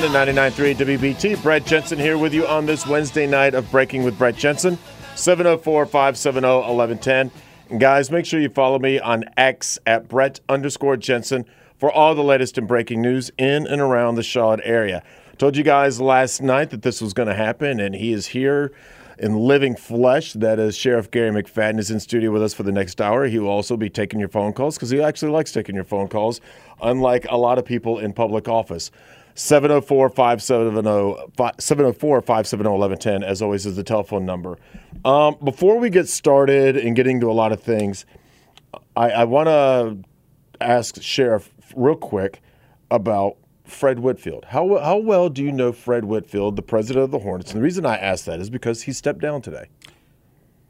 1110 and 99.3 WBT. Brett Jensen here with you on this Wednesday night of Breaking with Brett Jensen. 704 570 1110. And guys, make sure you follow me on X at Brett underscore Jensen for all the latest and breaking news in and around the Charlotte area. Told you guys last night that this was going to happen, and he is here in living flesh. That is Sheriff Garry McFadden is in studio with us for the next hour. He will also be taking your phone calls because he actually likes taking your phone calls, unlike a lot of people in public office. 704 570 704 570 1110, as always, is the telephone number. Um, before we get started and getting to a lot of things, I, I want to ask Sheriff real quick about Fred Whitfield. How, how well do you know Fred Whitfield, the president of the Hornets? And the reason I ask that is because he stepped down today.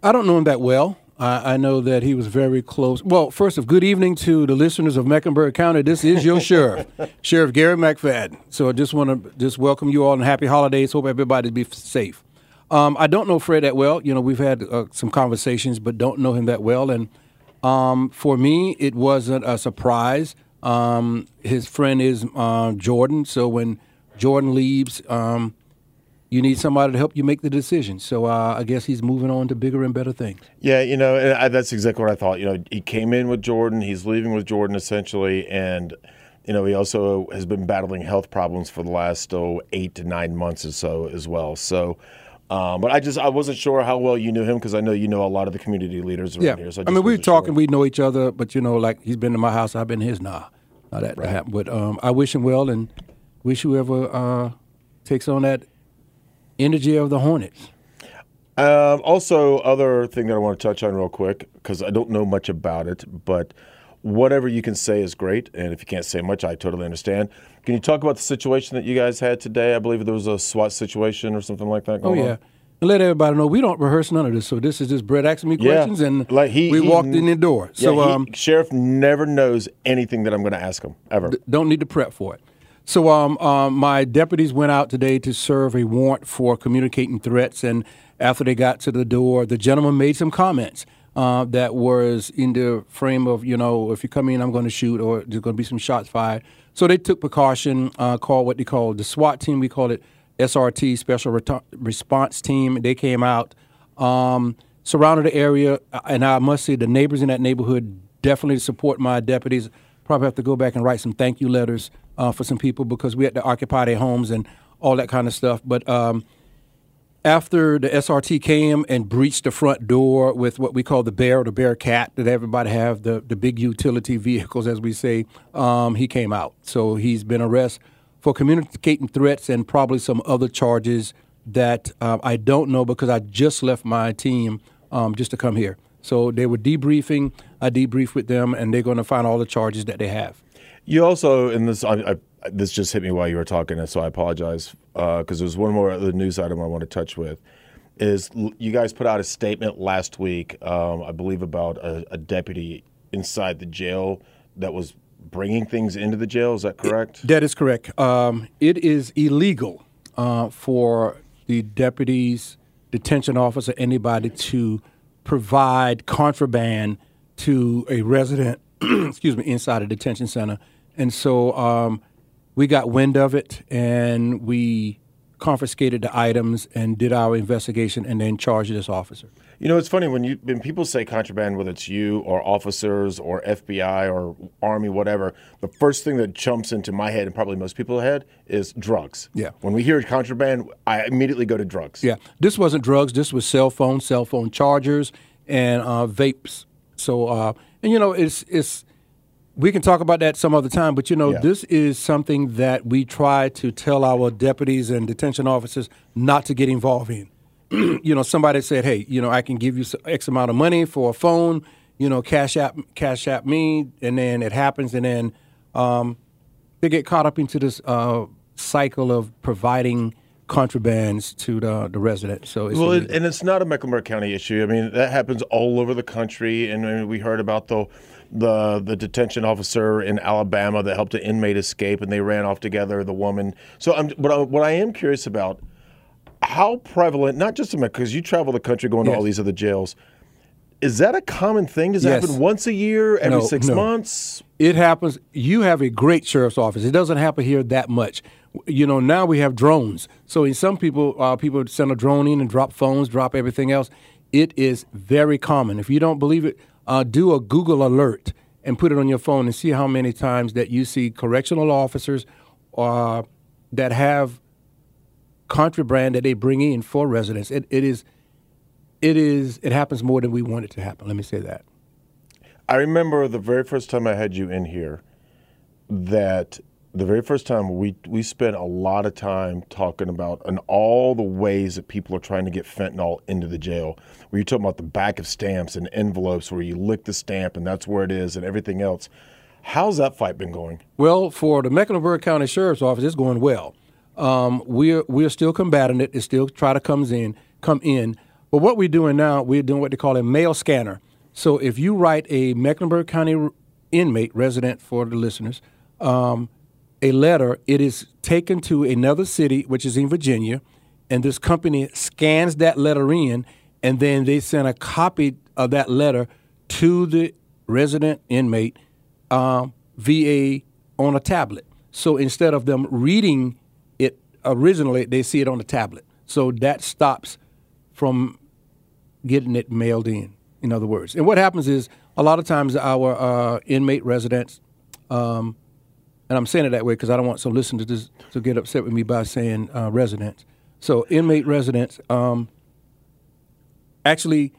I don't know him that well. I, I know that he was very close. Well, first of good evening to the listeners of Mecklenburg County. This is your sheriff, Sheriff Garry McFadden. So I just want to just welcome you all and happy holidays. Hope everybody be safe. Um, I don't know Fred that well. You know, we've had uh, some conversations, but don't know him that well. And um, for me, it wasn't a surprise. Um, his friend is uh, Jordan, so when Jordan leaves, um, you need somebody to help you make the decision. So uh, I guess he's moving on to bigger and better things. Yeah, you know, and I, that's exactly what I thought. You know, he came in with Jordan, he's leaving with Jordan essentially, and you know, he also has been battling health problems for the last oh, eight to nine months or so as well. So. Um, but I just I wasn't sure how well you knew him because I know you know a lot of the community leaders around yeah. here. So I, I mean, we were talking, sure. we know each other, but you know, like he's been to my house, I've been his. Nah, not that right. happened. But um, I wish him well and wish whoever uh, takes on that energy of the Hornets. Um, also, other thing that I want to touch on real quick because I don't know much about it, but whatever you can say is great. And if you can't say much, I totally understand. Can you talk about the situation that you guys had today? I believe there was a SWAT situation or something like that. oh yeah. On? And let everybody know we don't rehearse none of this. So this is just Brett asking me questions, yeah. and like he, we he, walked in the door. Yeah, so he, um, sheriff never knows anything that I'm going to ask him ever. D- don't need to prep for it. So um, um, my deputies went out today to serve a warrant for communicating threats, and after they got to the door, the gentleman made some comments. Uh, that was in the frame of, you know, if you come in, I'm going to shoot, or there's going to be some shots fired. So they took precaution, uh, called what they call the SWAT team. We call it SRT, Special Ret- Response Team. They came out, um, surrounded the area, uh, and I must say the neighbors in that neighborhood definitely support my deputies. Probably have to go back and write some thank you letters uh, for some people because we had to occupy their homes and all that kind of stuff. But um, after the SRT came and breached the front door with what we call the bear or the bearcat that everybody have the the big utility vehicles as we say, um, he came out. So he's been arrested for communicating threats and probably some other charges that uh, I don't know because I just left my team um, just to come here. So they were debriefing. I debriefed with them, and they're going to find all the charges that they have. You also, in this, I, I, this just hit me while you were talking, so I apologize because uh, there's one more other news item I want to touch with. Is you guys put out a statement last week, um, I believe, about a, a, deputy inside the jail that was bringing things into the jail. Is that correct? It, that is correct. Um, it is illegal uh, for the deputies, detention officer, anybody to provide contraband to a resident, excuse me, inside a detention center. And so um, we got wind of it and we confiscated the items and did our investigation and then charged this officer. You know, it's funny when you when people say contraband, whether it's you or officers or FBI or Army, whatever. The first thing that jumps into my head and probably most people's head is drugs. Yeah. When we hear contraband, I immediately go to drugs. Yeah. This wasn't drugs. This was cell phones, cell phone chargers, and uh, vapes. So, uh, and you know, it's it's we can talk about that some other time, but you know, yeah. this is something that we try to tell our deputies and detention officers not to get involved in. you know, somebody said, "Hey, you know, I can give you X amount of money for a phone. You know, cash app, cash app me," and then it happens, and then um, they get caught up into this uh, cycle of providing contrabands to the, the resident. So it's well, it, and it's not a Mecklenburg County issue. I mean, that happens all over the country, and I mean, we heard about the the the detention officer in Alabama that helped an inmate escape, and they ran off together. The woman. So, I'm, what I, what I am curious about how prevalent, not just in because you travel the country going yes. to all these other jails, is that a common thing? Does that yes. happen once a year, every no, six no. months? It happens. You have a great sheriff's office. It doesn't happen here that much. You know, now we have drones. So in some people, uh, people send a drone in and drop phones, drop everything else. It is very common. If you don't believe it, uh, do a Google alert and put it on your phone and see how many times that you see correctional officers uh, that have contraband that they bring in for residents. It, it is, it is, it happens more than we want it to happen. Let me say that. I remember the very first time I had you in here that the very first time we we spent a lot of time talking about and all the ways that people are trying to get fentanyl into the jail. Where you're talking about the back of stamps and envelopes where you lick the stamp and that's where it is and everything else. How's that fight been going? Well, for the Mecklenburg County Sheriff's Office, it's going well. Um, we're we're still combating it. It still try to comes in come in. But what we're doing now, we're doing what they call a mail scanner. So if you write a Mecklenburg County inmate, resident for the listeners, um, a letter, it is taken to another city, which is in Virginia, and this company scans that letter in, and then they send a copy of that letter to the resident inmate um, via on a tablet. So instead of them reading it originally, they see it on the tablet. So that stops from getting it mailed in, in other words. And what happens is a lot of times our uh, inmate residents, um, and I'm saying it that way because I don't want some listeners to, to get upset with me by saying uh, residents. So inmate residents um, actually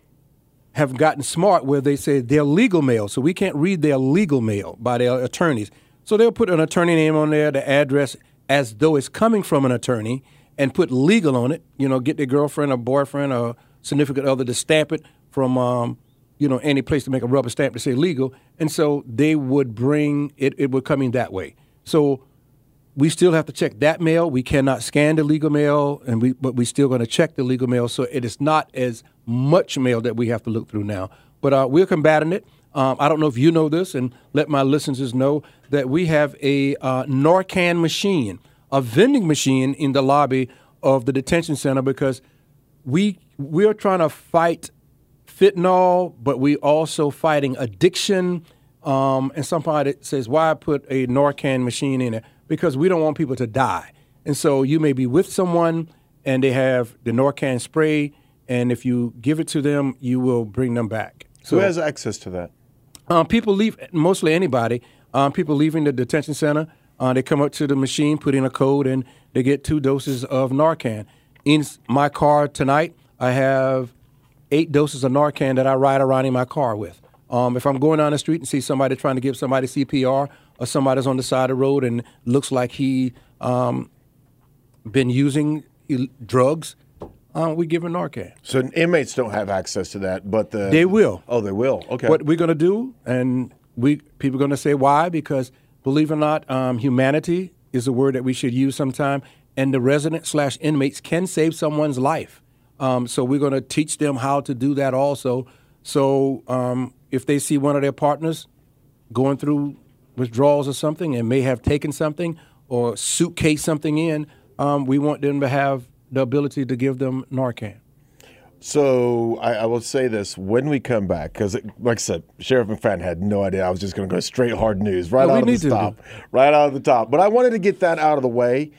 have gotten smart where they say they're legal mail, so we can't read their legal mail by their attorneys. So they'll put an attorney name on there, the address, as though it's coming from an attorney, and put legal on it. You know, get their girlfriend or boyfriend or significant other to stamp it from um, you know any place to make a rubber stamp to say legal, and so they would bring it. It would come in that way. So we still have to check that mail. We cannot scan the legal mail, and we but we still going to check the legal mail. So it is not as much mail that we have to look through now. But uh, we're combating it. Um, I don't know if you know this, and let my listeners know that we have a uh, Narcan machine, a vending machine in the lobby of the detention center because we we're trying to fight fentanyl, but we also fighting addiction um, and somebody says, why put a Narcan machine in it? Because we don't want people to die. And so you may be with someone and they have the Narcan spray, and if you give it to them, you will bring them back. So, Who has access to that? Um, people leave, mostly anybody. Um, people leaving the detention center, uh, they come up to the machine, put in a code, and they get two doses of Narcan. In my car tonight, I have eight doses of Narcan that I ride around in my car with. Um, if I'm going down the street and see somebody trying to give somebody CPR or somebody's on the side of the road and looks like he um, been using drugs, uh, we give him Narcan. So inmates don't have access to that, but the they will. Oh, they will. Okay. What we're going to do, and we people are going to say why? Because believe it or not, um, humanity is a word that we should use sometime, and the resident slash inmates can save someone's life. Um, so we're going to teach them how to do that also. So um, if they see one of their partners going through withdrawals or something and may have taken something or suitcase something in, um, we want them to have the ability to give them Narcan. So I, I, will say this when we come back, because like I said, Sheriff McFadden had no idea I was just going to go straight hard news right out of the top, right out of the top. But I wanted to get that out of the way.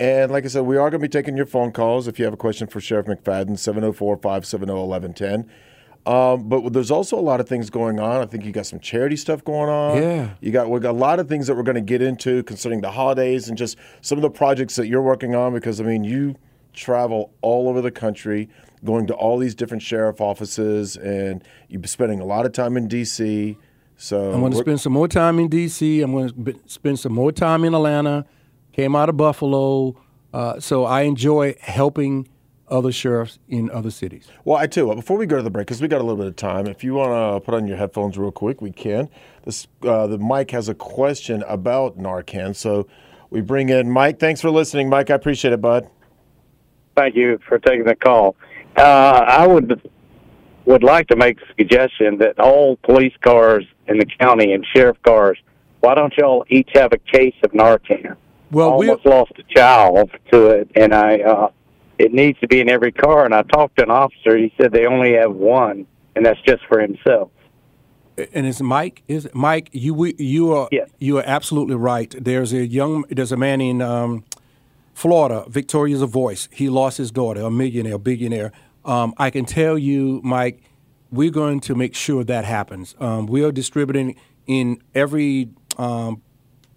And like I said, we are going to be taking your phone calls. If you have a question for Sheriff McFadden, 704 570 1110. Um, but there's also a lot of things going on. I think you got some charity stuff going on. Yeah. You got we got a lot of things that we're going to get into concerning the holidays and just some of the projects that you're working on. Because I mean, you travel all over the country, going to all these different sheriff offices, and you're spending a lot of time in D.C. So I'm going to spend some more time in D.C. I'm going to spend some more time in Atlanta. Came out of Buffalo, uh, so I enjoy helping other sheriffs in other cities. Well, I too. Before we go to the break, because we got a little bit of time, if you want to put on your headphones real quick, we can. This uh, the Mike has a question about Narcan, so we bring in Mike. Thanks for listening, Mike. I appreciate it, bud. Thank you for taking the call. Uh, I would would like to make the suggestion that all police cars in the county and sheriff cars, why don't y'all each have a case of Narcan? Well, I almost lost a child to it, and I uh, it needs to be in every car. And I talked to an officer. He said they only have one, and that's just for himself. And it's Mike. Is it? Mike? You you are yes. you are absolutely right. There's a young there's a man in um, Florida, Victoria's a voice. He lost his daughter, a millionaire, billionaire. Um, I can tell you, Mike, we're going to make sure that happens. Um, we are distributing in every um,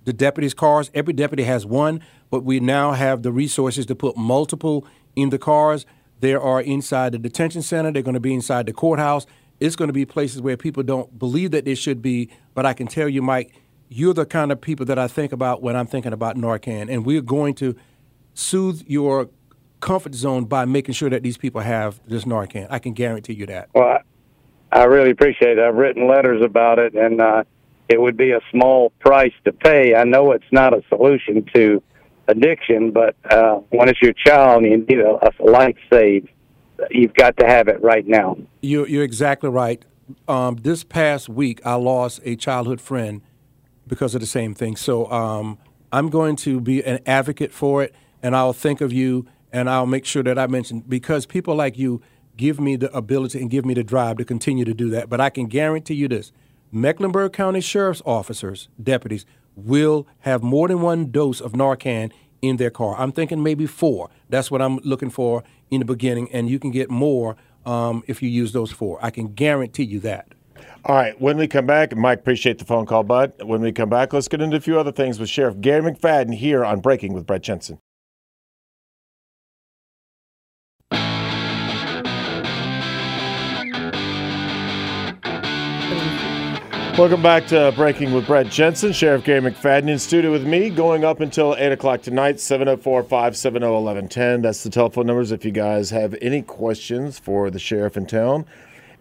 the deputies' cars. Every deputy has one, but we now have the resources to put multiple in the cars. There are inside the detention center. They're going to be inside the courthouse. It's going to be places where people don't believe that they should be. But I can tell you, Mike, you're the kind of people that I think about when I'm thinking about Narcan, and we're going to soothe your comfort zone by making sure that these people have this Narcan. I can guarantee you that. Well, I really appreciate it. I've written letters about it, and uh, it would be a small price to pay. I know it's not a solution to addiction, but uh, when it's your child and you need a, a life saved, you've got to have it right now. You're, you're exactly right. Um, this past week, I lost a childhood friend because of the same thing. So um, I'm going to be an advocate for it, and I'll think of you, and I'll make sure that I mention because people like you give me the ability and give me the drive to continue to do that. But I can guarantee you this Mecklenburg County Sheriff's officers, deputies, will have more than one dose of Narcan in their car. I'm thinking maybe four. That's what I'm looking for in the beginning, and you can get more um, if you use those four. I can guarantee you that. All right. When we come back, Mike, appreciate the phone call, bud. When we come back, let's get into a few other things with Sheriff Garry McFadden here on Breaking with Brett Jensen. Welcome back to Breaking with Brett Jensen. Sheriff Garry McFadden in studio with me, going up until 8 o'clock tonight, 704 570 1110. That's the telephone numbers if you guys have any questions for the sheriff in town.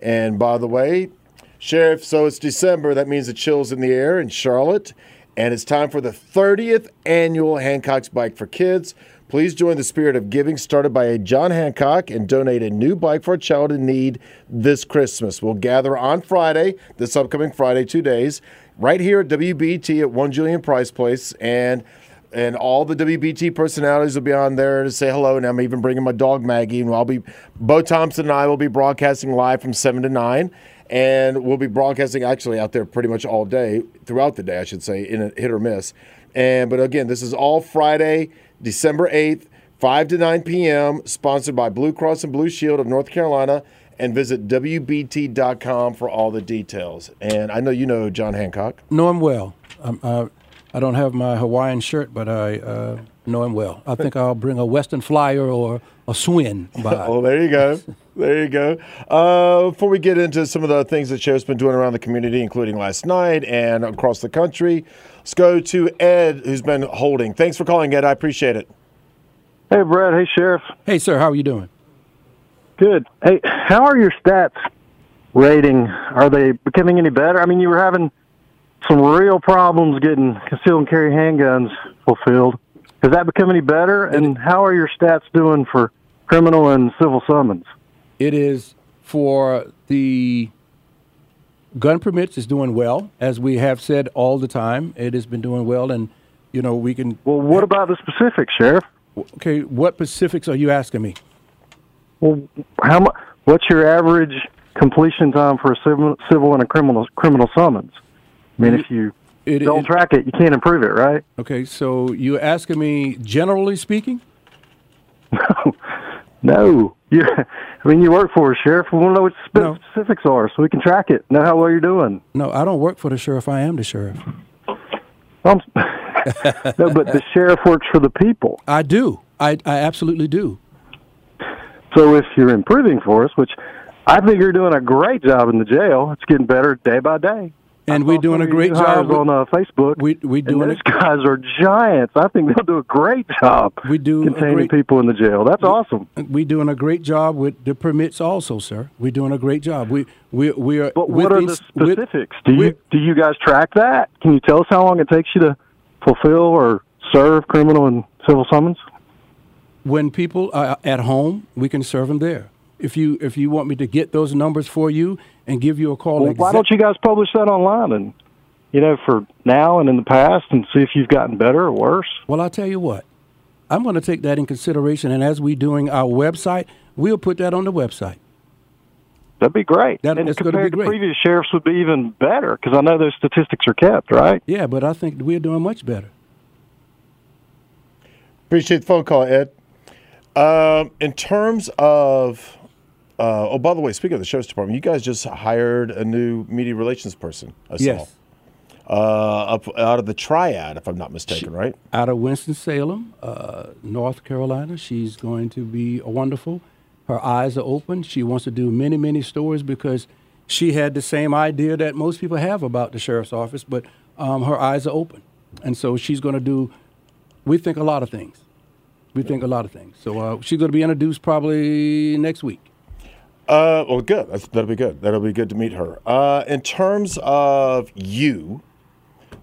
And by the way, Sheriff, so it's December. That means the chills in the air in Charlotte. And it's time for the 30th annual Hancock's Bike for Kids. Please join the spirit of giving started by a John Hancock and donate a new bike for a child in need this Christmas. We'll gather on Friday, this upcoming Friday, two days, right here at WBT at 1 Julien Price Place. And and all the WBT personalities will be on there to say hello. And I'm even bringing my dog Maggie, and I'll be Bo Thompson and I will be broadcasting live from seven to nine, and we'll be broadcasting actually out there pretty much all day throughout the day, I should say, in a hit or miss. And but again, this is all Friday. December 8th, 5 to 9 p.m., sponsored by Blue Cross and Blue Shield of North Carolina. And visit WBT.com for all the details. And I know you know John Hancock. Know him well. Um, uh, I don't have my Hawaiian shirt, but I uh, know him well. I think I'll bring a Western Flyer or a Schwinn by. oh, there you go. There you go. Uh, before we get into some of the things that Sheriff's been doing around the community, including last night and across the country, let's go to Ed, who's been holding. Thanks for calling, Ed. I appreciate it. Hey, Brad. Hey, Sheriff. Hey, sir. How are you doing? Good. Hey, how are your stats rating? Are they becoming any better? I mean, you were having some real problems getting concealed and carry handguns fulfilled. Has that become any better? And how are your stats doing for criminal and civil summons? It is for the gun permits is doing well, as we have said all the time. It has been doing well, and you know we can. Well, what about the specifics, Sheriff? Okay, what specifics are you asking me? Well, how much? What's your average completion time for a civil, civil and a criminal criminal summons? I mean, if you It- don't it- track it, you can't improve it, right? Okay, so you're asking me generally speaking? No, you. I mean, you work for us, Sheriff. We want to know what the No. specifics are, so we can track it. Know how well you're doing. No, I don't work for the sheriff. I am the sheriff. No, but the sheriff works for the people. I do. I, I absolutely do. So if you're improving for us, which I think you're doing a great job in the jail, it's getting better day by day. And we're doing a great job. on uh, Facebook. We we doing those it. guys are giants. I think they'll do a great job. We do containing great- people in the jail. That's awesome. We doing a great job with the permits, also, sir. We're doing a great job. We we we are. But what are the within- with- specifics? do you with- do you guys track that? Can you tell us how long it takes you to fulfill or serve criminal and civil summons? when people are at home, we can serve them there. If you if you want me to get those numbers for you and give you a call, Well, why don't you guys publish that online and you know for now and in the past and see if you've gotten better or worse? Well, I'll tell you what. I'm going to take that in consideration, and as we're doing our website, we'll put that on the website. That'd be great. That- and that's gonna be compared great. to previous sheriffs would be even better because I know those statistics are kept, right? Yeah, but I think we're doing much better. Appreciate the phone call, Ed. Um, in terms of, uh, oh, by the way, speaking of the sheriff's department, you guys just hired a new media relations person. I saw. Yes. Uh, up out of the triad, if I'm not mistaken, right? Out of Winston-Salem, uh, North Carolina. She's going to be a wonderful. Her eyes are open. She wants to do many, many stories because she had the same idea that most people have about the sheriff's office, but um, her eyes are open. And so she's going to do, we think, a lot of things. We think a lot of things. So uh, she's going to be introduced probably next week. Uh, well, good. That's, that'll be good. That'll be good to meet her. Uh, in terms of you,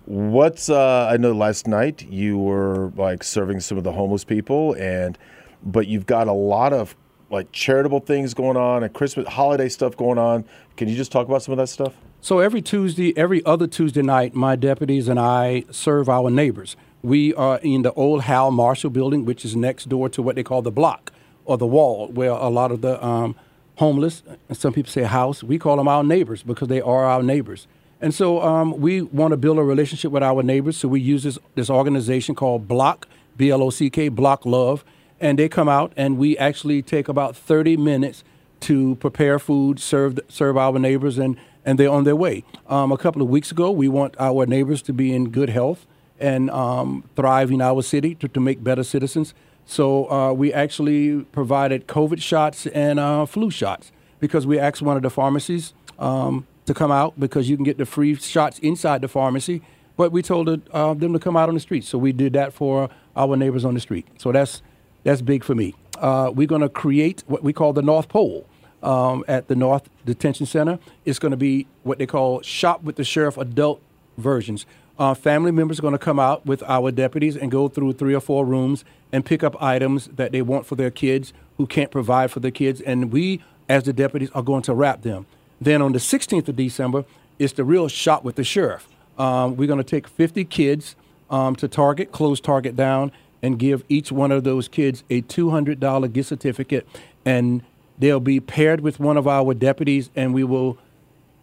what's uh, I know last night you were like serving some of the homeless people, and but you've got a lot of like charitable things going on and Christmas holiday stuff going on. Can you just talk about some of that stuff? So every Tuesday, every other Tuesday night, my deputies and I serve our neighbors. We are in the old Hal Marshall building, which is next door to what they call the block or the wall, where a lot of the um, homeless, and some people say house, we call them our neighbors because they are our neighbors. And so um, we want to build a relationship with our neighbors. So we use this, this organization called Block, B L O C K, Block Love. And they come out and we actually take about 30 minutes to prepare food, serve, serve our neighbors, and, and they're on their way. Um, a couple of weeks ago, we want our neighbors to be in good health and um, thrive in our city to, to make better citizens. So uh, we actually provided COVID shots and uh, flu shots because we asked one of the pharmacies um, to come out because you can get the free shots inside the pharmacy. But we told it, uh, them to come out on the street, so we did that for our neighbors on the street. So that's that's big for me. Uh, we're going to create what we call the North Pole um, at the North Detention Center. It's going to be what they call Shop with the Sheriff adult versions. Uh, family members are going to come out with our deputies and go through three or four rooms and pick up items that they want for their kids who can't provide for their kids. And we, as the deputies, are going to wrap them. Then on the 16th of December, it's the real shop with the sheriff. Um, we're going to take 50 kids um, to Target, close Target down, and give each one of those kids a $200 gift certificate. And they'll be paired with one of our deputies, and we will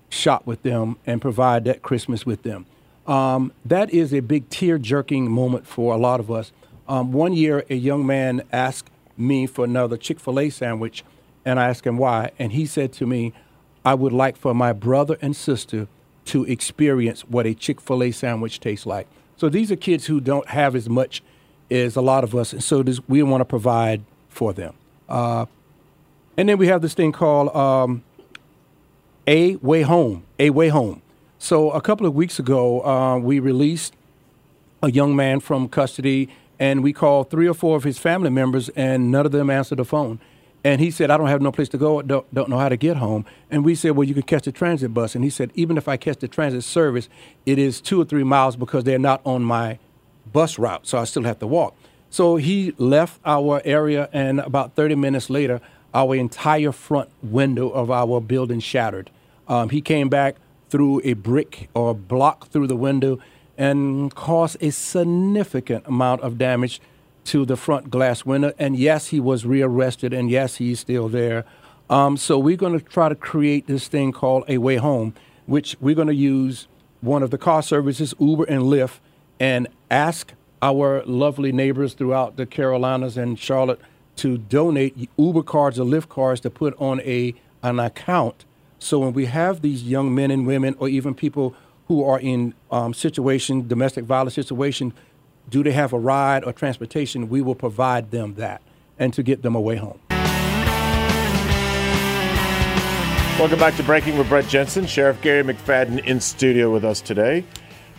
shop with them and provide that Christmas with them. Um, that is a big tear jerking moment for a lot of us. Um, one year, a young man asked me for another Chick fil A sandwich, and I asked him why. And he said to me, I would like for my brother and sister to experience what a Chick fil A sandwich tastes like. So these are kids who don't have as much as a lot of us, and so this, we want to provide for them. Uh, and then we have this thing called um, A Way Home, A Way Home. So a couple of weeks ago, uh, we released a young man from custody, and we called three or four of his family members, and none of them answered the phone. And he said, I don't have no place to go, don't, don't know how to get home. And we said, Well, you can catch the transit bus. And he said, Even if I catch the transit service, it is two or three miles because they're not on my bus route, so I still have to walk. So he left our area, and about 30 minutes later, our entire front window of our building shattered. Um, he came back through a brick or block through the window and caused a significant amount of damage to the front glass window. And yes, he was rearrested, and yes, he's still there. Um, so we're going to try to create this thing called a way home, which we're going to use one of the car services, Uber and Lyft, and ask our lovely neighbors throughout the Carolinas and Charlotte to donate Uber cards or Lyft cards to put on a an account. So when we have these young men and women, or even people who are in um, situation, domestic violence situation, do they have a ride or transportation? We will provide them that and to get them away home. Welcome back to Breaking with Brett Jensen. Sheriff Garry McFadden in studio with us today.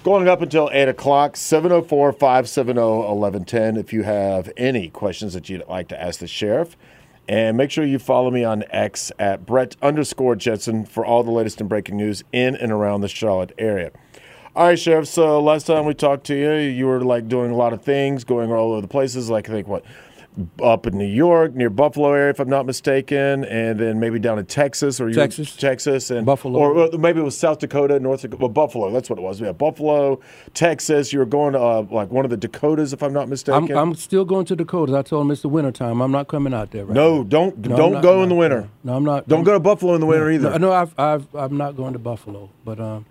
Going up until 8 o'clock, 704 570 1110 if you have any questions that you'd like to ask the sheriff. And make sure you follow me on X at Brett underscore Jensen for all the latest and breaking news in and around the Charlotte area. All right, Sheriff. So last time we talked to you, you were like doing a lot of things, going all over the places. Like I think what up in New York, near Buffalo area, if I'm not mistaken, and then maybe down in Texas or Texas. Texas and Buffalo. or maybe it was South Dakota, North Dakota, well, Buffalo. That's what it was. Yeah, Buffalo, Texas. You were going to uh, like one of the Dakotas, if I'm not I'm, mistaken. I'm still going to Dakotas. I told him it's the wintertime. I'm not coming out there right no, now. don't No, don't not- go in the winter. No, I'm not. Don't I'm- go to Buffalo in the winter either. No, no, I've, I've, I'm not going to Buffalo, but um,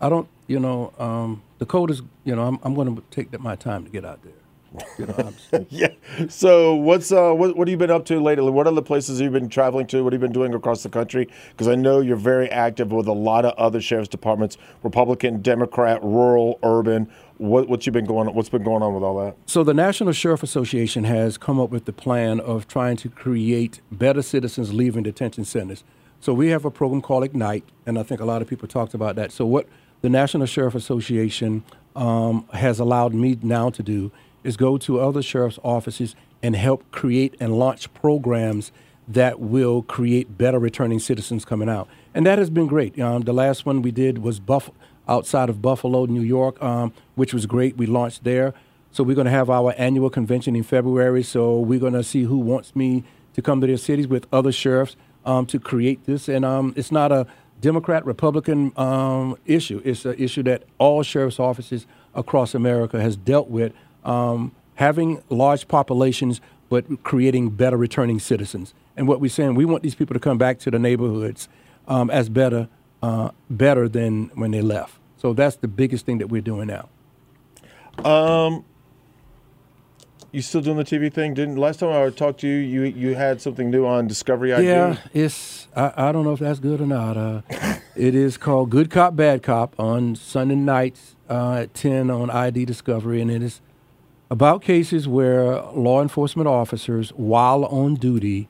I don't, you know, um, Dakota's, you know, I'm, I'm going to take my time to get out there. Yeah. So what's uh what what have you been up to lately? What other places you've you been traveling to? What have you been doing across the country? Because I know you're very active with a lot of other sheriff's departments, Republican, Democrat, rural, urban. What, what's you been going? What's been going on with all that? So the National Sheriff Association has come up with the plan of trying to create better citizens leaving detention centers. So we have a program called Ignite, and I think a lot of people talked about that. So what the National Sheriff Association um, has allowed me now to do is go to other sheriff's offices and help create and launch programs that will create better returning citizens coming out. And that has been great. Um, the last one we did was Buff- outside of Buffalo, New York, um, which was great. We launched there. So we're going to have our annual convention in February. So we're going to see who wants me to come to their cities with other sheriffs um, to create this. And um, it's not a Democrat Republican um, issue. It's an issue that all sheriff's offices across America has dealt with um, having large populations, but creating better returning citizens. And what we're saying, we want these people to come back to the neighborhoods um, as better, uh, better than when they left. So that's the biggest thing that we're doing now. Um, you still doing the TV thing? Didn't last time I talked to you, you you had something new on Discovery ID? Yeah, it's I, I don't know if that's good or not. Uh, it is called Good Cop Bad Cop on Sunday nights uh, at ten on ID Discovery, and it is about cases where law enforcement officers, while on duty,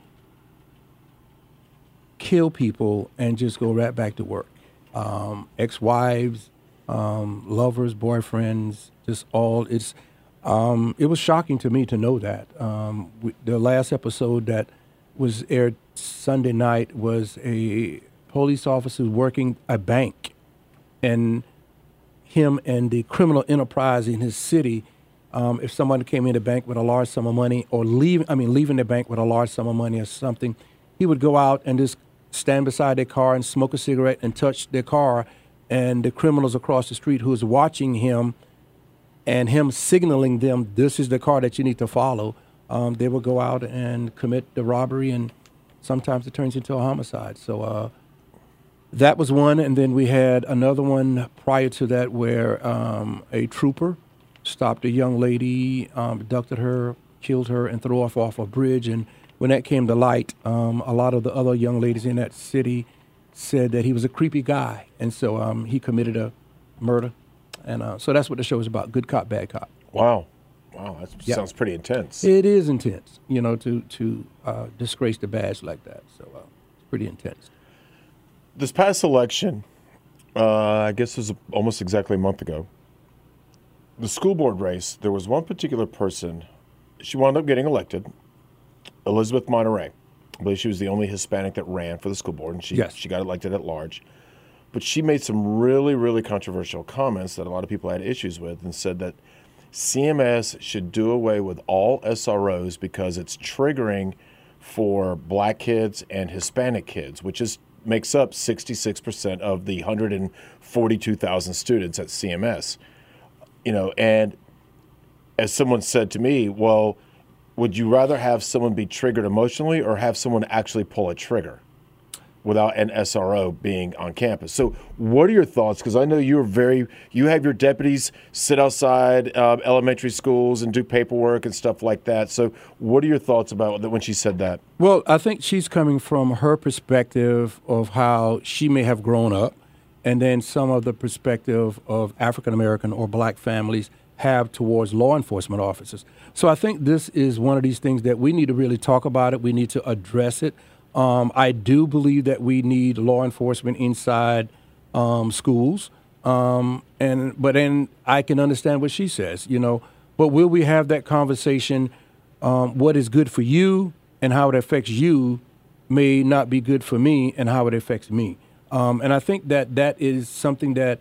kill people and just go right back to work. Um, ex-wives, um, lovers, boyfriends, just all. It's um, it was shocking to me to know that. Um, we, the last episode that was aired Sunday night was a police officer working a bank, and him and the criminal enterprise in his city um, if someone came in the bank with a large sum of money or leave, I mean, leaving the bank with a large sum of money or something, he would go out and just stand beside their car and smoke a cigarette and touch their car. And the criminals across the street who's watching him and him signaling them, this is the car that you need to follow, um, they will go out and commit the robbery. And sometimes it turns into a homicide. So uh, that was one. And then we had another one prior to that where um, a trooper stopped a young lady, um, abducted her, killed her, and threw her off a bridge. And when that came to light, um, a lot of the other young ladies in that city said that he was a creepy guy, and so um, he committed a murder. And uh, so that's what the show is about: good cop, bad cop. Wow, wow, that yep. sounds pretty intense. It is intense, you know, to to uh, disgrace the badge like that. So uh, it's pretty intense. This past election, uh, I guess it was almost exactly a month ago the school board race, there was one particular person. She wound up getting elected, Elizabeth Monterrey. I believe she was the only Hispanic that ran for the school board, and she yes. she got elected at large. But she made some really really controversial comments that a lot of people had issues with, and said that CMS should do away with all SROs because it's triggering for black kids and Hispanic kids, which is makes up 66% of the 142,000 students at CMS you know, and as someone said to me, well, would you rather have someone be triggered emotionally or have someone actually pull a trigger without an SRO being on campus? So, what are your thoughts? Because I know you're very, you have your deputies sit outside uh, elementary schools and do paperwork and stuff like that. So, what are your thoughts about when she said that? Well, I think she's coming from her perspective of how she may have grown up and then some of the perspective of African American or black families have towards law enforcement officers. So I think this is one of these things that we need to really talk about it. We need to address it. Um, I do believe that we need law enforcement inside um, schools, um, and but then I can understand what she says. You know, but will we have that conversation? Um, what is good for you and how it affects you may not be good for me and how it affects me. Um, and I think that that is something that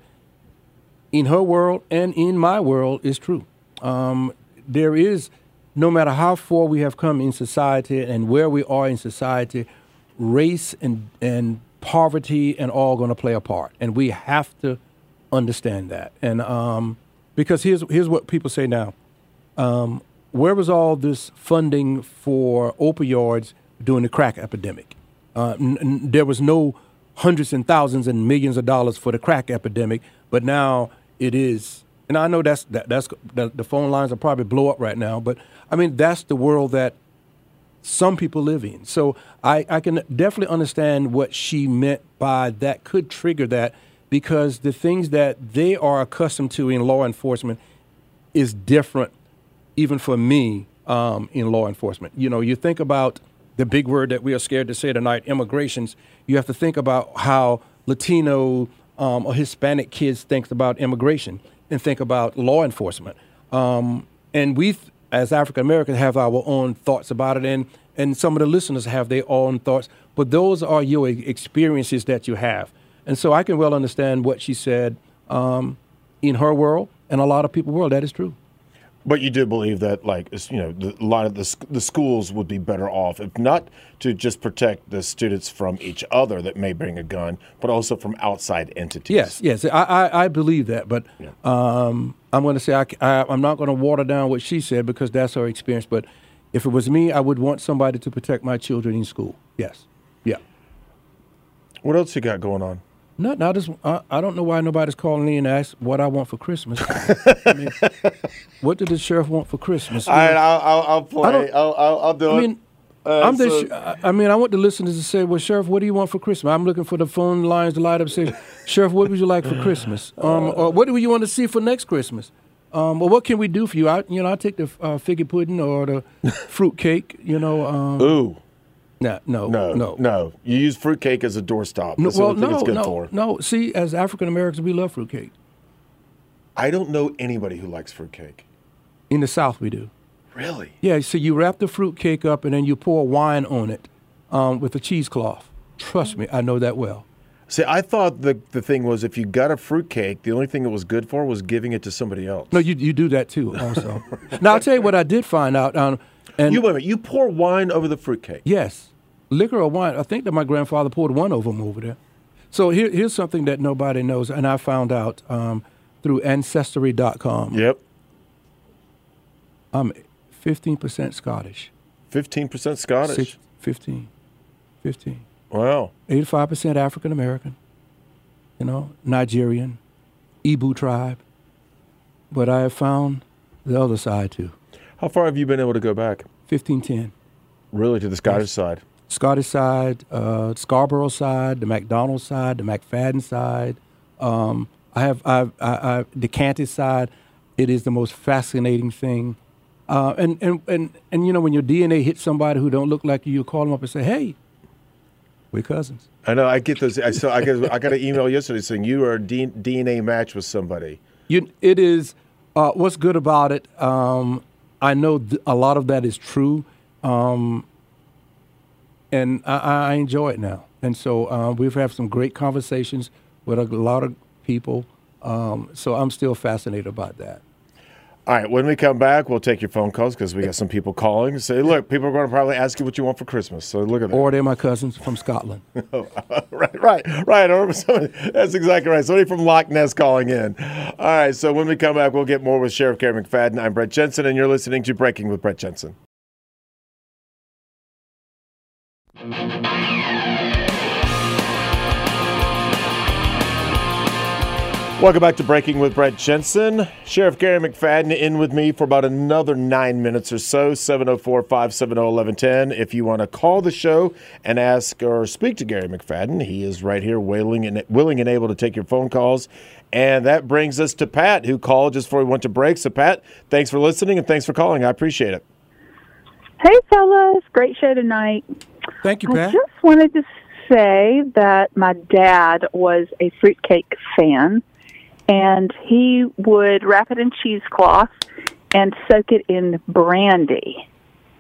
in her world and in my world is true. Um, there is, no matter how far we have come in society and where we are in society, race and, and poverty and all going to play a part. And we have to understand that. And um, because here's, here's what people say now um, where was all this funding for opioids during the crack epidemic? Uh, n- n- there was no hundreds and thousands and millions of dollars for the crack epidemic, but now it is And I know that's that, that's the, the phone lines are probably blow up right now, but I mean that's the world that some people live in. So I, I can definitely understand what she meant by that could trigger that because the things that they are accustomed to in law enforcement is different, even for me um, in law enforcement. You know, you think about the big word that we are scared to say tonight, immigrations. You have to think about how Latino um, or Hispanic kids think about immigration and think about law enforcement. Um, and we, as African Americans, have our own thoughts about it, and and some of the listeners have their own thoughts. But those are your experiences that you have, and so I can well understand what she said um, in her world and a lot of people's world. That is true. But you do believe that, like, you know, the, a lot of the, the schools would be better off, if not to just protect the students from each other that may bring a gun, but also from outside entities. Yes, yes, I, I, I believe that. But yeah. um, I'm going to say I, I, I'm not going to water down what she said because that's her experience. But if it was me, I would want somebody to protect my children in school. Yes, yeah. What else you got going on? Nothing. I just I, I don't know why nobody's calling in and ask what I want for Christmas. I mean, what did the sheriff want for Christmas? All right, I'll, I'll, I'll play. I'll, I'll, I'll, do I it. Mean, uh, I'm so, the, I mean, I want the listeners to say, "Well, sheriff, what do you want for Christmas?" I'm looking for the phone lines to light up. Say, "Sheriff, what would you like for Christmas?" Um, or what do you want to see for next Christmas? Um, well, what can we do for you? I, you know, I take the uh, figgy pudding or the fruit cake. You know. Um, Ooh. No, no, no, no, no. You use fruitcake as a doorstop. That's no, well, no, no, for. no. See, as African Americans, we love fruitcake. I don't know anybody who likes fruitcake. In the South, we do. Really? Yeah. So you wrap the fruitcake up and then you pour wine on it um, with a cheesecloth. Trust me, I know that well. See, I thought the the thing was if you got a fruitcake, the only thing it was good for was giving it to somebody else. No, you you do that too, also. now I'll tell you what I did find out. Um, and you wait a minute. You pour wine over the fruitcake. Yes, liquor or wine. I think that my grandfather poured one of them over there. So here, here's something that nobody knows, and I found out um, through Ancestry.com. Yep. I'm 15% Scottish. 15% Scottish. Six, 15. 15. Wow. 85% African American. You know, Nigerian, Igbo tribe. But I have found the other side too. How far have you been able to go back? 1510. Really, to the Scottish yes. side? Scottish side, uh, Scarborough side, the McDonald side, the McFadden side. Um, I have I've, I, I, the Canty side. It is the most fascinating thing. Uh, and, and, and, and, you know, when your DNA hits somebody who don't look like you, you call them up and say, hey, we're cousins. I know. I get those. I saw. I got. I got an email yesterday saying you are a D, DNA match with somebody. You. It is. Uh, what's good about it? Um, I know th- a lot of that is true. Um, and I, I, enjoy it now. And so uh, we've had some great conversations with a lot of people. Um, so I'm still fascinated about that. All right, when we come back, we'll take your phone calls because we got some people calling. Say, look, people are going to probably ask you what you want for Christmas. So look at that. Or they're my cousins from Scotland. Oh, right, right, right. Or somebody, that's exactly right. Somebody from Loch Ness calling in. All right, so when we come back, we'll get more with Sheriff Garry McFadden. I'm Brett Jensen, and you're listening to Breaking with Brett Jensen. Welcome back to Breaking with Brett Jensen. Sheriff Garry McFadden in with me for about another nine minutes or so, 704 570 1110. If you want to call the show and ask or speak to Garry McFadden, he is right here willing and, willing and able to take your phone calls. And that brings us to Pat, who called just before we went to break. So, Pat, thanks for listening and thanks for calling. I appreciate it. Hey, fellas. Great show tonight. Thank you, Pat. I just wanted to say that my dad was a fruitcake fan and he would wrap it in cheesecloth and soak it in brandy.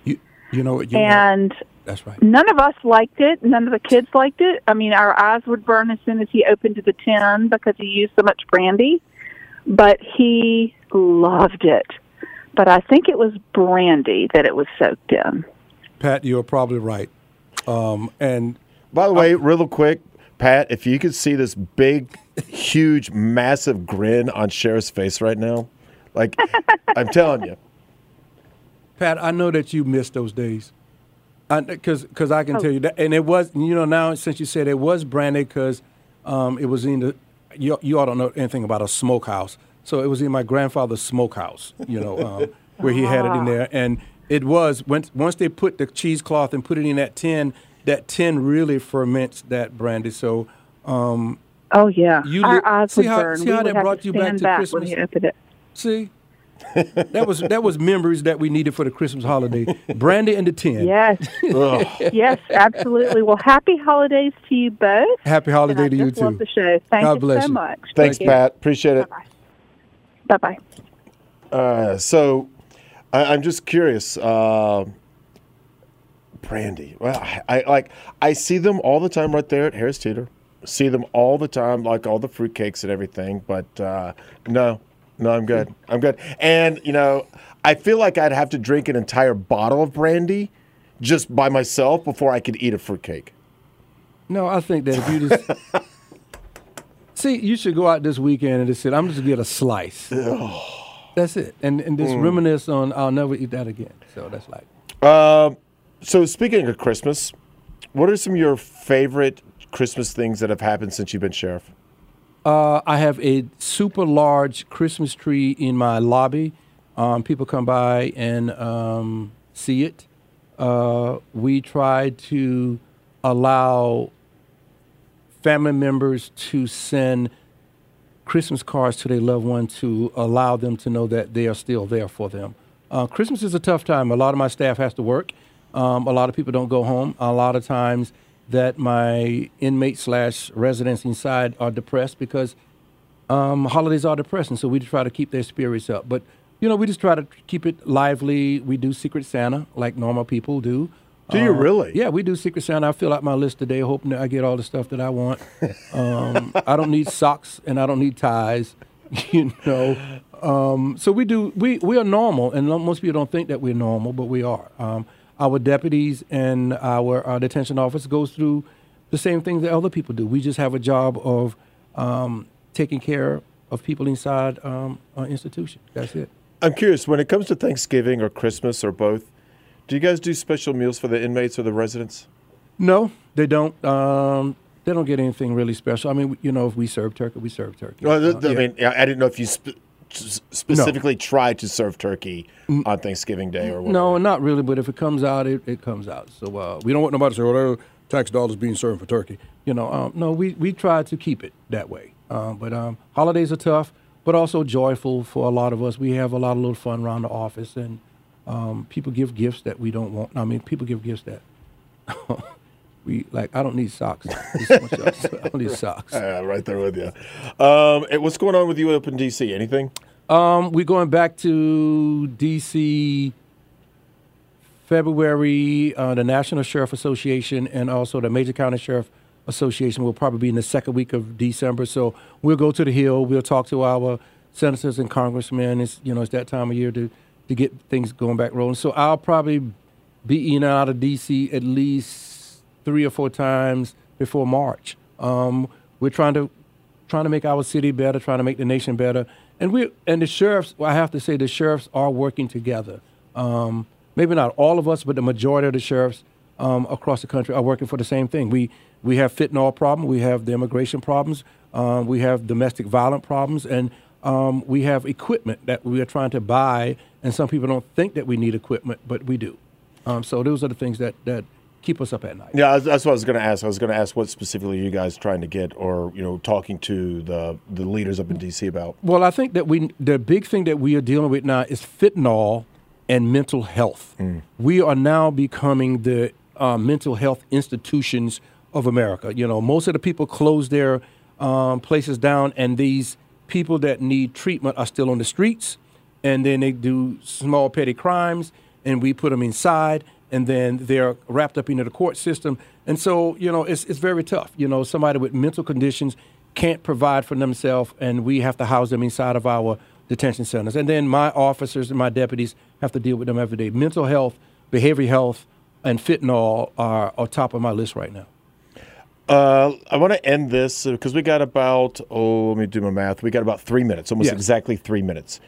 You, you know what? You and know. that's right. None of us liked it. None of the kids liked it. I mean, our eyes would burn as soon as he opened the tin because he used so much brandy. But he loved it. But I think it was brandy that it was soaked in. Pat, you're probably right. Um, and by the way, real quick, Pat, if you could see this big, huge, massive grin on Sheriff's face right now, like I'm telling you. Pat, I know that you missed those days. Because because I can oh. tell you that, and it was you know now since you said it was branded because um, it was in the you you all don't know anything about a smokehouse, So it was in my grandfather's smokehouse, you know, um, where he had it in there. And it was, once, once they put the cheesecloth and put it in that tin, that tin really ferments that brandy. So, um, Oh yeah, You our li- eyes see would how- burn. see we how would that brought you back to back Christmas? when he opened it. see, that was that was memories that we needed for the Christmas holiday. Brandy and the tin. Yes, yes, absolutely. Well, happy holidays to you both. Happy And holiday I to you just love too. the show. Thank God you bless so you. much. Thanks, Thank you. Pat. Appreciate it. Bye bye. Uh, so, I, I'm just curious. Uh, Brandy. Well, I, I like. I see them all the time right there at Harris Teeter. See them all the time, like all the fruitcakes and everything. But uh, no, no, I'm good. I'm good. And you know, I feel like I'd have to drink an entire bottle of brandy just by myself before I could eat a fruitcake. No, I think that if you just see, you should go out this weekend and just say, "I'm just gonna get a slice." That's it, and and Mm. just reminisce on, "I'll never eat that again." So that's like, Um, so speaking of Christmas, what are some of your favorite Christmas things that have happened since you've been sheriff? uh, I have a super large Christmas tree in my lobby. Um, people come by and um, see it. Uh, we try to allow family members to send Christmas cards to their loved one to allow them to know that they are still there for them. Uh, Christmas is a tough time. A lot of my staff has to work. Um, a lot of people don't go home. A lot of times that my inmates slash residents inside are depressed because um, holidays are depressing. So we try to keep their spirits up. But you know, we just try to keep it lively. We do Secret Santa like normal people do. Do you really? Yeah, we do Secret Santa. I fill out my list today, hoping that I get all the stuff that I want. Um, I don't need socks and I don't need ties, you know. Um, so we do. We we are normal, and most people don't think that we're normal, but we are. Um, our deputies and our, our detention office goes through the same things that other people do. We just have a job of um, taking care of people inside um, our institution. That's it. I'm curious, when it comes to Thanksgiving or Christmas or both, do you guys do special meals for the inmates or the residents? No, they don't. Um, they don't get anything really special. I mean, you know, if we serve turkey, we serve turkey. Well, Uh, I mean, I I didn't know if you sp- specifically try to serve turkey on Thanksgiving Day or whatever. no, not really. But if it comes out, it, it comes out. So uh, we don't want nobody to say, "Well, tax dollars being served for turkey." You know, um, no, we we try to keep it that way. Um, but um, holidays are tough, but also joyful for a lot of us. We have a lot of little fun around the office, and um, people give gifts that we don't want. I mean, people give gifts that. We like. I don't need socks. Just want y'all to- I don't need socks. Yeah, right there with you. Um, and what's going on with you up in D.C.? Anything? Um, we're going back to DC February. Uh, the National Sheriff Association and also the Major County Sheriff Association will probably be in the second week of December. So we'll go to the Hill. We'll talk to our senators and congressmen. It's you know it's that time of year to to get things going back rolling. So I'll probably be in and out of DC at least three or four times before March. Um, we're trying to trying to make our city better, trying to make the nation better, and we and the sheriffs. Well, I have to say the sheriffs are working together. Um, maybe not all of us, but the majority of the sheriffs um, across the country are working for the same thing. We we have fentanyl problem, we have the immigration problems, um, we have domestic violent problems, and um, we have equipment that we are trying to buy. And some people don't think that we need equipment, but we do. Um, so those are the things that that keep us up at night. Yeah, that's- what I was going to ask. I was going to ask what specifically are you guys trying to get, or you know, talking to the the leaders up in D.C. about. Well, I think that we the big thing that we are dealing with now is fentanyl and mental health. We are now becoming the uh, mental health institutions of America. You know, most of the people close their um, places down, and these people that need treatment are still on the streets, and then they do small petty crimes, and we put them inside, and then they're wrapped up into the court system, and so you know it's it's very tough. You know, somebody with mental conditions can't provide for themselves, and we have to house them inside of our detention centers. And then my officers and my deputies have to deal with them every day. Mental health, behavioral health, and fentanyl are on top of my list right now. Uh, I want to end this because we got about oh, let me do my math. We got about three minutes, almost Yes. exactly three minutes.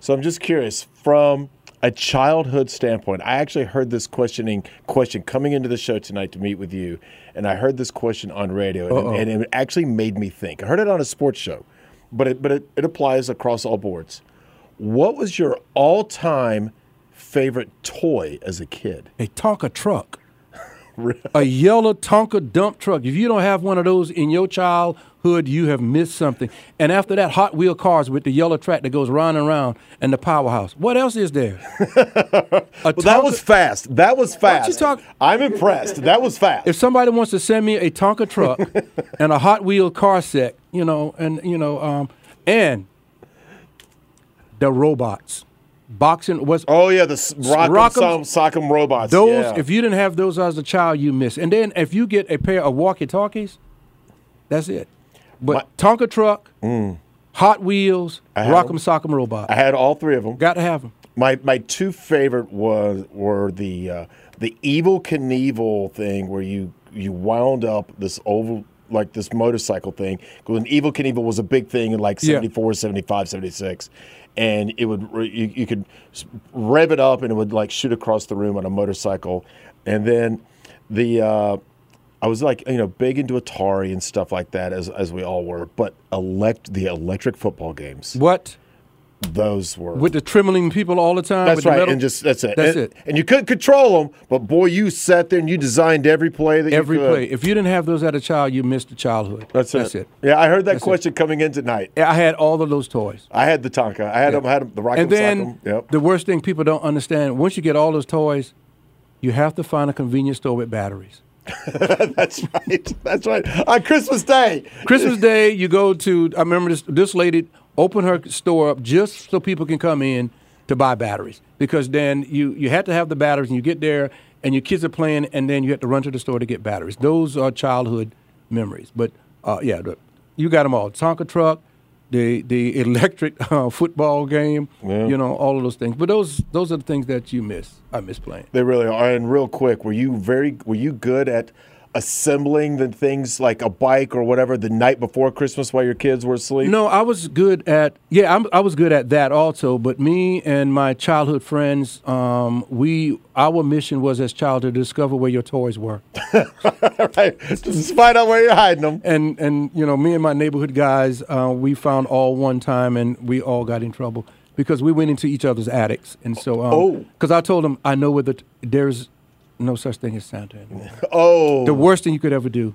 So I'm just curious from a childhood standpoint. I actually heard this questioning question coming into the show tonight to meet with you, and I heard this question on radio, and, and it actually made me think. I heard it on a sports show, but it but it, it applies across all boards. What was your all-time favorite toy as a kid? A Tonka truck. A yellow Tonka dump truck. If you don't have one of those in your childhood, you have missed something. And after that, Hot Wheel cars with the yellow track that goes round and round and the powerhouse. What else is there? well, that was fast. That was fast. you talk- I'm impressed. That was fast. if somebody wants to send me a Tonka truck and a Hot Wheel car set, you know, and you know, um, and the robots, boxing was oh yeah, the rock'em, rock'em sock'em robots. those. yeah. If you didn't have those as a child, you miss. And then if you get a pair of walkie talkies, that's it. But Tonka truck, Hot Wheels, Mm. Rock'em Sock'em robot, I had all three of them. got to have them. My my two favorite was were the uh, the Evel Knievel thing where you you wound up this oval like this motorcycle thing. When Evel Knievel was a big thing in like Yeah. 74, 75, 76. And it would you, you could rev it up and it would like shoot across the room on a motorcycle. And then the uh, I was like you know big into Atari and stuff like that as as we all were. But elect the electric football games What those were with the trembling people all the time? that's with right, metal- and just that's it. That's and, it. And you couldn't control them, but boy, you sat there and you designed every play that every you could. play. If you didn't have those as a child, you missed the childhood. That's, That's it. it. Yeah, I heard that That's it. question coming in tonight. I had all of those toys. I had the Tonka. I had them. I had them, the Rock'em and then Yep. the worst thing people don't understand: once you get all those toys, you have to find a convenience store with batteries. that's right. That's right. On Christmas Day. Christmas Day, you go to. I remember this. This lady opened her store up just so people can come in to buy batteries because then you you had to have the batteries and you get there and your kids are playing and then you have to run to the store to get batteries. Those are childhood memories. But uh, yeah, the, you got them all. Tonka truck, the the electric uh, football game. You know all of those things. But those those are the things that you miss. I miss playing. They really are. And real quick, were you very were you good at assembling the things like a bike or whatever the night before Christmas while your kids were asleep? No, I was good at yeah, I'm, I was good at that also. But me and my childhood friends, um, we our mission was as child to discover where your toys were, right. Just find out where you're hiding them. and and you know me and my neighborhood guys, uh, we found all one time, and we all got in trouble because we went into each other's attics, and so um, Oh. because I told them I know where the t- there's no such thing as Santa anymore. Oh, the worst thing you could ever do.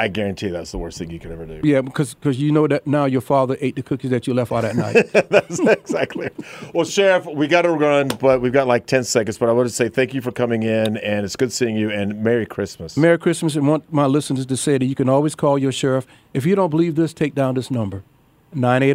I guarantee that's the worst thing you could ever do. Yeah, because cause you know that now your father ate the cookies that you left out at night. That's exactly. Well, Sheriff, we got to run, but we've got like 10 seconds. But I want to say thank you for coming in, and it's good seeing you, and Merry Christmas. Merry Christmas, and want my listeners to say that you can always call your sheriff. If you don't believe this, take down this number, 980.